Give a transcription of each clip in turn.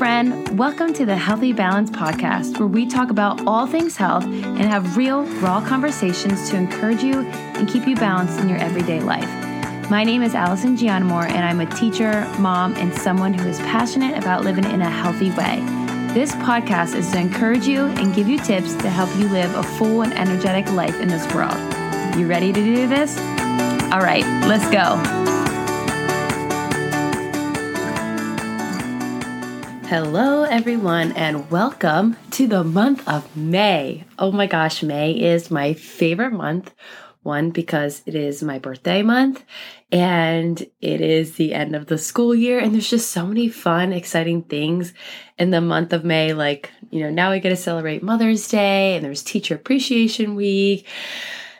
friend. Welcome to the Healthy Balance Podcast, where we talk about all things health and have real, raw conversations to encourage you and keep you balanced in your everyday life. My name is Allison Gianamore, and I'm a teacher, mom, and someone who is passionate about living in a healthy way. This podcast is to encourage you and give you tips to help you live a full and energetic life in this world. You ready to do this? All right, let's go. Hello, everyone, and welcome to the month of May. Oh my gosh, May is my favorite month. One, because it is my birthday month and it is the end of the school year, and there's just so many fun, exciting things in the month of May. Like, you know, now we get to celebrate Mother's Day, and there's Teacher Appreciation Week.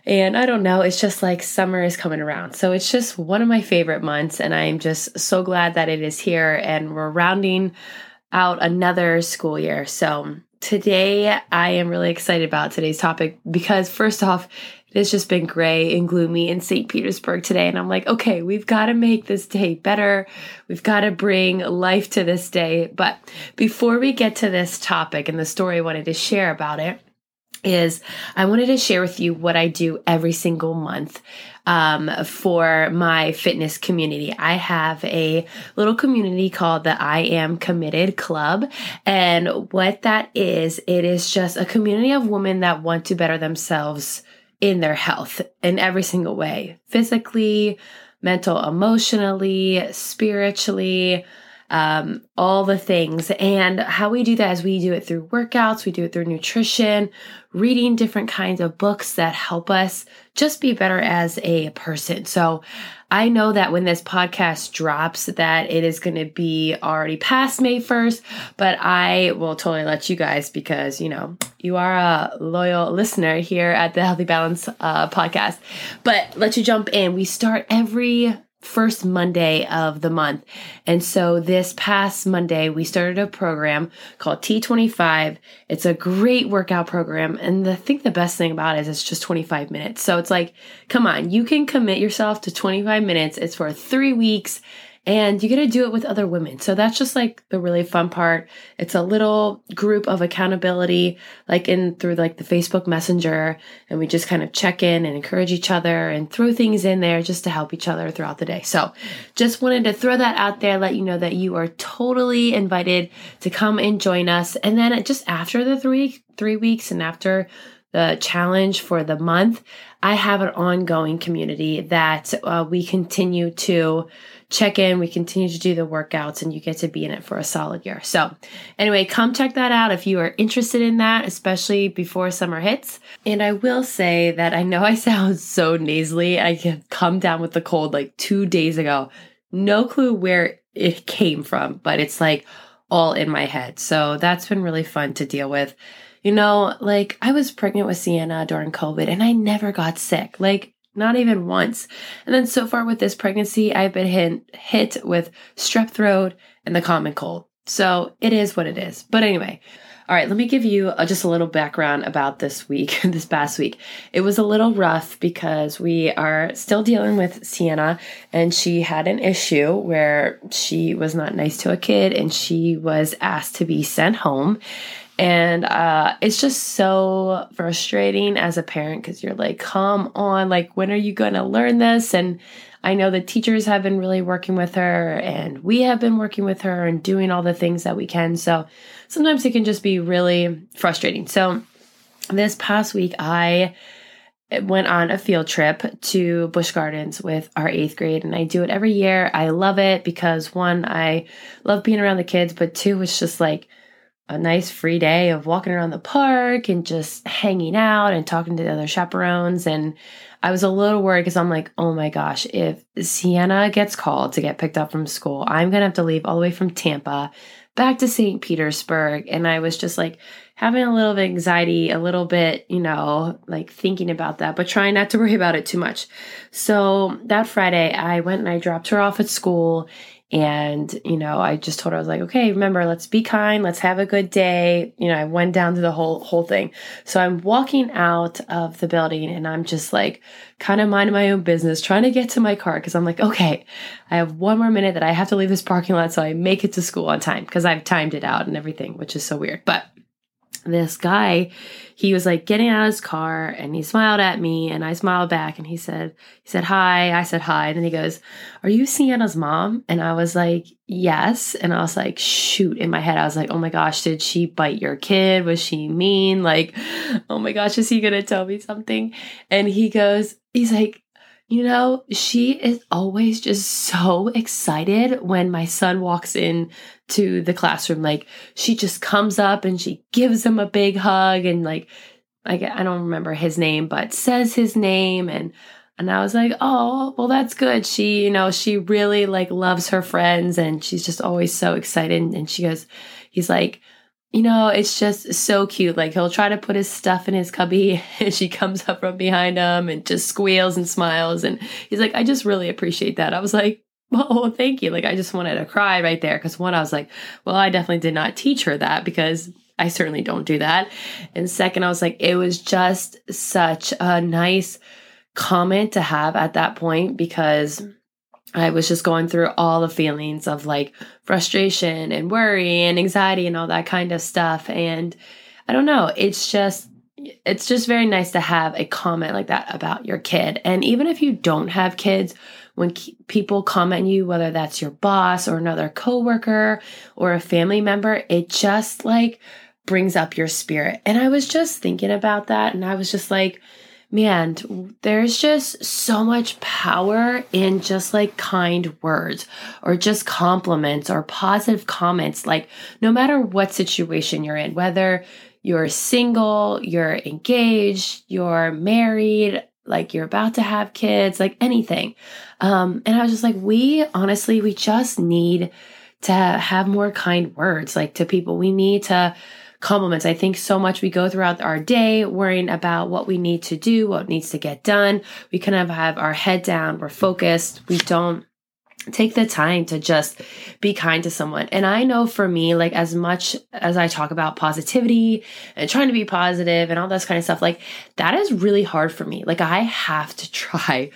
And I don't know, it's just like summer is coming around. So it's just one of my favorite months, and I'm just so glad that it is here and we're rounding out another school year. So today I am really excited about today's topic because first off, it has just been gray and gloomy in St. Petersburg today. And I'm like, okay, we've got to make this day better. We've got to bring life to this day. But before we get to this topic and the story I wanted to share about it, is I wanted to share with you what I do every single month um, for my fitness community. I have a little community called the I Am Committed Club. And what that is, it is just a community of women that want to better themselves in their health in every single way physically, mental, emotionally, spiritually um, all the things. And how we do that is we do it through workouts, we do it through nutrition, reading different kinds of books that help us just be better as a person. So I know that when this podcast drops that it is going to be already past May 1st, but I will totally let you guys because, you know, you are a loyal listener here at the Healthy Balance uh, podcast. But let you jump in. We start every first Monday of the month. And so this past Monday, we started a program called T25. It's a great workout program. And the, I think the best thing about it is it's just 25 minutes. So it's like, come on, you can commit yourself to 25 minutes. It's for three weeks and you get to do it with other women. So that's just like the really fun part. It's a little group of accountability, like in through like the Facebook Messenger, and we just kind of check in and encourage each other and throw things in there just to help each other throughout the day. So just wanted to throw that out there, let you know that you are totally invited to come and join us. And then just after the three three weeks and after the challenge for the month, I have an ongoing community that uh, we continue to check in. We continue to do the workouts and you get to be in it for a solid year. So, anyway, come check that out if you are interested in that, especially before summer hits. And I will say that I know I sound so nasally. I come down with the cold like two days ago. No clue where it came from, but it's like all in my head. So, that's been really fun to deal with. You know, like I was pregnant with Siena during COVID and I never got sick. Like not even once. And then so far with this pregnancy, I've been hit, hit with strep throat and the common cold. So it is what it is. But anyway, all right, let me give you a, just a little background about this week, this past week. It was a little rough because we are still dealing with Siena, and she had an issue where she was not nice to a kid and she was asked to be sent home. And uh, it's just so frustrating as a parent because you're like, come on, like, when are you going to learn this? And I know the teachers have been really working with her, and we have been working with her and doing all the things that we can. So sometimes it can just be really frustrating. So this past week, I went on a field trip to Busch Gardens with our eighth grade, and I do it every year. I love it because one, I love being around the kids, but two, it's just like, a nice free day of walking around the park and just hanging out and talking to the other chaperones. And I was a little worried because I'm like, oh my gosh, if Siena gets called to get picked up from school, I'm going to have to leave all the way from Tampa back to St. Petersburg. And I was just like having a little bit of anxiety, a little bit, you know, like thinking about that, but trying not to worry about it too much. So that Friday, I went and I dropped her off at school And, you know, I just told her, I was like, okay, remember, let's be kind. Let's have a good day. You know, I went down to the whole, whole thing. So I'm walking out of the building and I'm just like kind of minding my own business, trying to get to my car. Cause I'm like, okay, I have one more minute that I have to leave this parking lot. So I make it to school on time because I've timed it out and everything, which is so weird. But this guy, he was like getting out of his car and he smiled at me and I smiled back and he said, he said, hi. I said, hi. And then he goes, are you Siena's mom? And I was like, yes. And I was like, shoot in my head. I was like, oh my gosh, did she bite your kid? Was she mean? Like, oh my gosh, is he going to tell me something? And he goes, he's like, you know, she is always just so excited when my son walks in to the classroom. Like she just comes up and she gives him a big hug and like I I don't remember his name, but says his name and and I was like, "Oh, well that's good. She, you know, she really like loves her friends and she's just always so excited." And she goes, he's like, you know, it's just so cute. Like he'll try to put his stuff in his cubby and she comes up from behind him and just squeals and smiles. And he's like, I just really appreciate that. I was like, oh, thank you. Like I just wanted to cry right there. Cause one, I was like, well, I definitely did not teach her that because I certainly don't do that. And second, I was like, it was just such a nice comment to have at that point because I was just going through all the feelings of like frustration and worry and anxiety and all that kind of stuff. And I don't know, it's just, it's just very nice to have a comment like that about your kid. And even if you don't have kids, when people comment you, whether that's your boss or another coworker or a family member, it just like brings up your spirit. And I was just thinking about that and I was just like, man, there's just so much power in just like kind words or just compliments or positive comments. Like, no matter what situation you're in, whether you're single, you're engaged, you're married, like you're about to have kids, like anything. Um, and I was just like, we honestly, we just need to have more kind words like to people. We need to compliments. I think so much we go throughout our day worrying about what we need to do, what needs to get done. We kind of have our head down, we're focused, we don't take the time to just be kind to someone. And I know for me, like as much as I talk about positivity and trying to be positive and all this kind of stuff, like that is really hard for me. Like I have to try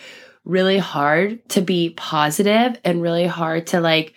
really hard to be positive and really hard to like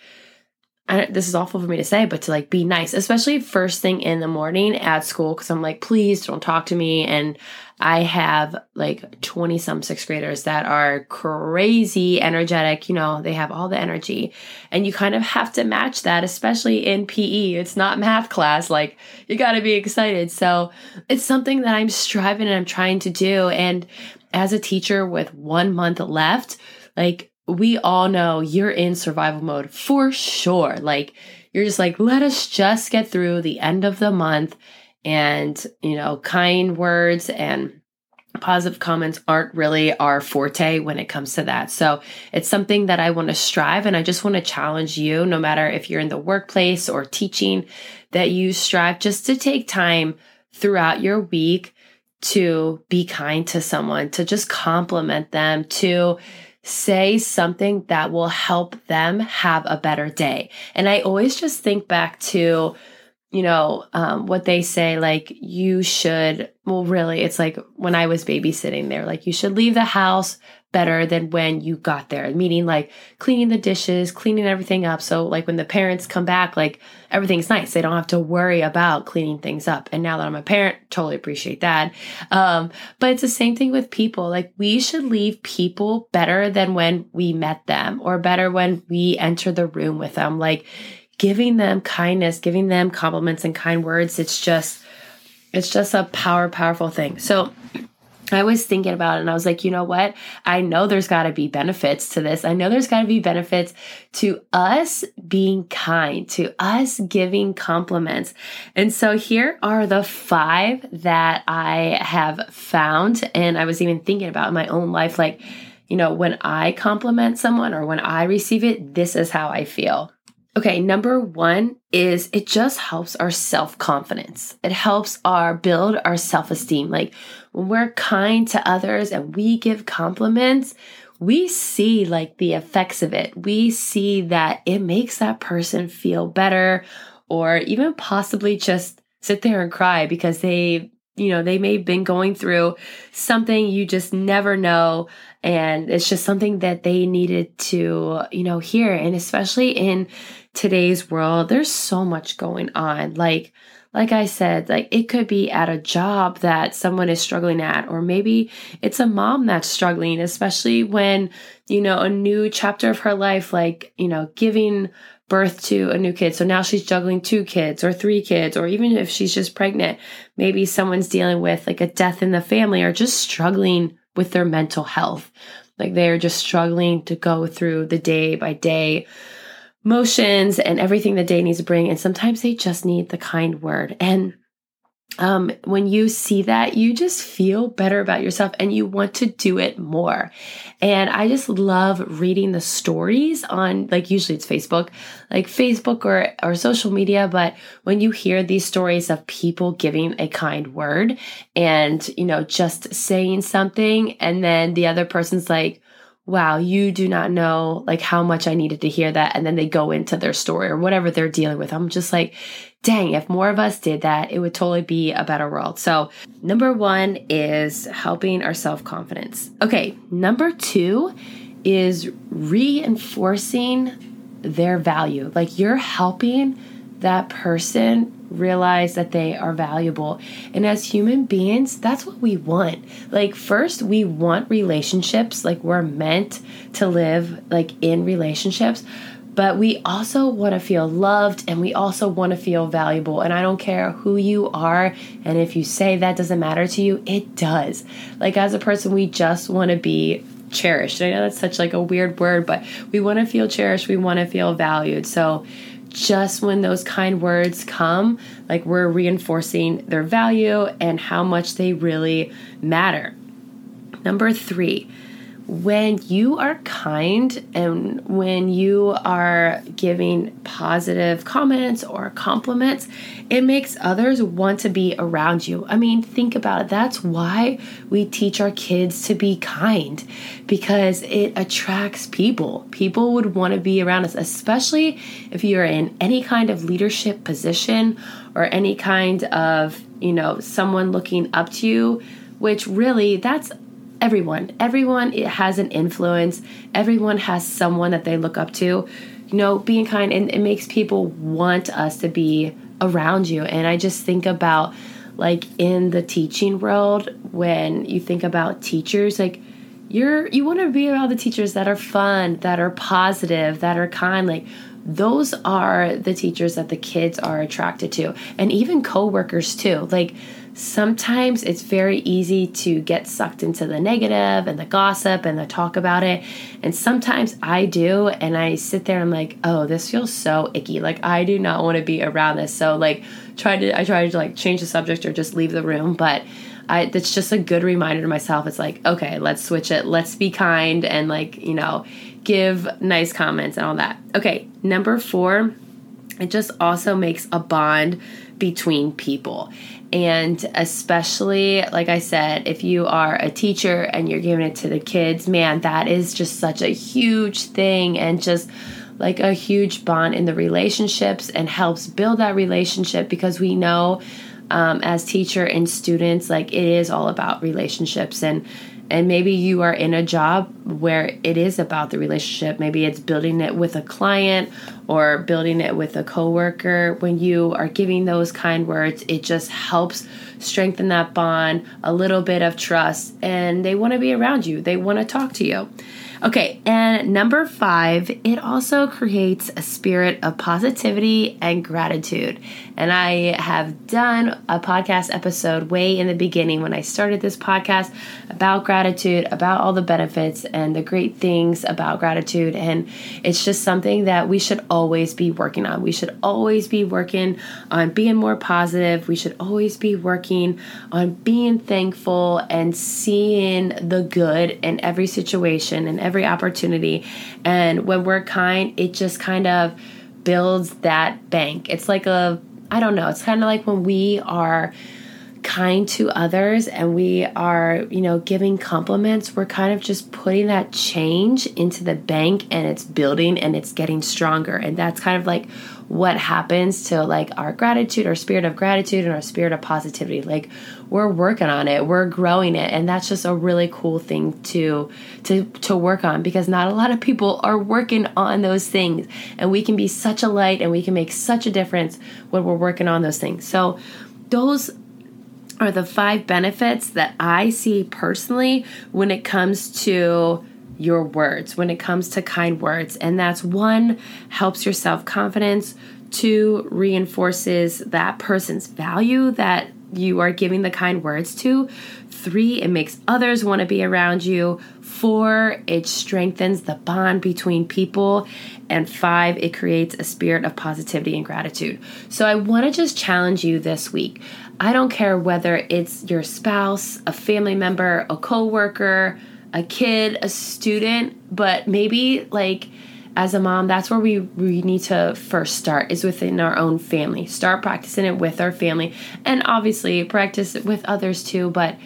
this is awful for me to say, but to like be nice, especially first thing in the morning at school, because I'm like, please don't talk to me. And I have like 20 some sixth graders that are crazy energetic. You know, they have all the energy. And you kind of have to match that, especially in PE. It's not math class. Like, you got to be excited. So it's something that I'm striving and I'm trying to do. And as a teacher with one month left, like, we all know you're in survival mode for sure. Like, you're just like, let us just get through the end of the month. And, you know, kind words and positive comments aren't really our forte when it comes to that. So it's something that I want to strive and I just want to challenge you, no matter if you're in the workplace or teaching, that you strive just to take time throughout your week to be kind to someone, to just compliment them, to say something that will help them have a better day. And I always just think back to, you know, um, what they say, like, you should, well, really, it's like when I was babysitting there, like, you should leave the house better than when you got there, meaning like cleaning the dishes, cleaning everything up. So, like, when the parents come back, like, everything's nice. They don't have to worry about cleaning things up. And now that I'm a parent, totally appreciate that. Um, but it's the same thing with people. Like, we should leave people better than when we met them or better when we enter the room with them. Like, giving them kindness, giving them compliments and kind words. It's just, it's just a power, powerful thing. So, I was thinking about it and I was like, you know what? I know there's got to be benefits to this. I know there's got to be benefits to us being kind, to us giving compliments. And so here are the five that I have found. And I was even thinking about in my own life like, you know, when I compliment someone or when I receive it, this is how I feel. Okay, number one is it just helps our self confidence. It helps our build our self esteem. Like when we're kind to others and we give compliments, we see like the effects of it. We see that it makes that person feel better or even possibly just sit there and cry because they you know, they may have been going through something you just never know. And it's just something that they needed to, you know, hear. And especially in today's world, there's so much going on. Like, like I said, like it could be at a job that someone is struggling at, or maybe it's a mom that's struggling, especially when, you know, a new chapter of her life, like, you know, giving birth to a new kid. So now she's juggling two kids or three kids, or even if she's just pregnant, maybe someone's dealing with like a death in the family or just struggling with their mental health. Like they're just struggling to go through the day by day motions and everything the day needs to bring. And sometimes they just need the kind word. And um, when you see that, you just feel better about yourself and you want to do it more. And I just love reading the stories on, like, usually it's Facebook, like Facebook or, or social media. But when you hear these stories of people giving a kind word and, you know, just saying something, and then the other person's like, wow, you do not know like how much I needed to hear that. And then they go into their story or whatever they're dealing with. I'm just like, dang, if more of us did that, it would totally be a better world. So, number one is helping our self confidence. Okay, number two is reinforcing their value. Like you're helping that person realize that they are valuable. And as human beings, that's what we want. Like first, we want relationships, like we're meant to live like in relationships, but we also want to feel loved and we also want to feel valuable. And I don't care who you are and if you say that doesn't matter to you, it does. Like as a person, we just want to be cherished. I know that's such like a weird word, but we want to feel cherished, we want to feel valued. So just when those kind words come, like we're reinforcing their value and how much they really matter. Number three, when you are kind and when you are giving positive comments or compliments, it makes others want to be around you. I mean, think about it. That's why we teach our kids to be kind because it attracts people. People would want to be around us, especially if you're in any kind of leadership position or any kind of, you know, someone looking up to you, which really that's everyone. Everyone has an influence. Everyone has someone that they look up to. You know being kind and it makes people want us to be around you. And i just think about like in the teaching world when you think about teachers like you're you want to be around the teachers that are fun that are positive that are kind like those are the teachers that the kids are attracted to and even coworkers too like sometimes it's very easy to get sucked into the negative and the gossip and the talk about it. And sometimes I do, and I sit there and I'm like, oh, this feels so icky. Like I do not want to be around this. So like try to I try to like change the subject or just leave the room. But I it's just a good reminder to myself. It's like, okay, let's switch it. Let's be kind and like, you know, give nice comments and all that. Okay, number four, it just also makes a bond between people. And especially, like I said, if you are a teacher and you're giving it to the kids, man, that is just such a huge thing and just like a huge bond in the relationships and helps build that relationship because we know um, as teacher and students, like it is all about relationships and and maybe you are in a job where it is about the relationship. Maybe it's building it with a client or building it with a coworker when you are giving those kind words it just helps strengthen that bond a little bit of trust and they want to be around you they want to talk to you Okay, and number five, it also creates a spirit of positivity and gratitude. And I have done a podcast episode way in the beginning when I started this podcast about gratitude, about all the benefits and the great things about gratitude. And it's just something that we should always be working on. We should always be working on being more positive. We should always be working on being thankful and seeing the good in every situation and every opportunity. And when we're kind, it just kind of builds that bank. It's like a, I don't know, it's kind of like when we are kind to others and we are, you know, giving compliments, we're kind of just putting that change into the bank and it's building and it's getting stronger. And that's kind of like what happens to like our gratitude, our spirit of gratitude and our spirit of positivity. Like we're working on it, we're growing it, and that's just a really cool thing to to to work on because not a lot of people are working on those things. And we can be such a light and we can make such a difference when we're working on those things. So those are the five benefits that I see personally when it comes to your words, when it comes to kind words. And that's one, helps your self confidence, two, reinforces that person's value that you are giving the kind words to, three, it makes others want to be around you, four, it strengthens the bond between people. And five, it creates a spirit of positivity and gratitude. So I want to just challenge you this week. I don't care whether it's your spouse, a family member, a coworker, a kid, a student, but maybe like as a mom, that's where we, we need to first start is within our own family. Start practicing it with our family and obviously practice it with others too, but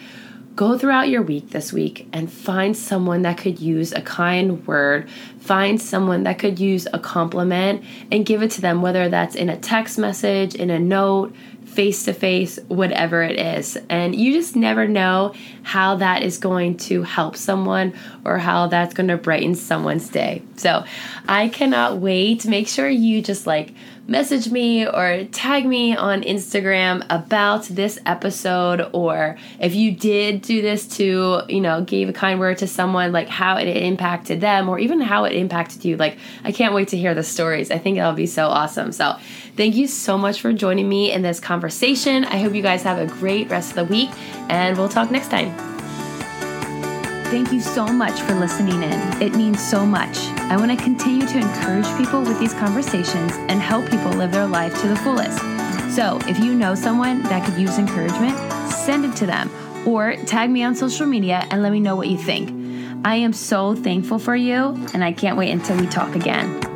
go throughout your week this week and find someone that could use a kind word, find someone that could use a compliment and give it to them, whether that's in a text message, in a note, face to face, whatever it is. And you just never know how that is going to help someone or how that's going to brighten someone's day. So I cannot wait. Make sure you just like message me or tag me on Instagram about this episode or if you did do this to, you know, gave a kind word to someone, like how it impacted them or even how it impacted you. Like, I can't wait to hear the stories. I think that'll be so awesome. So, thank you so much for joining me in this conversation. I hope you guys have a great rest of the week and we'll talk next time. Thank you so much for listening in. It means so much. I want to continue to encourage people with these conversations and help people live their life to the fullest. So, if you know someone that could use encouragement, send it to them or tag me on social media and let me know what you think. I am so thankful for you, and I can't wait until we talk again.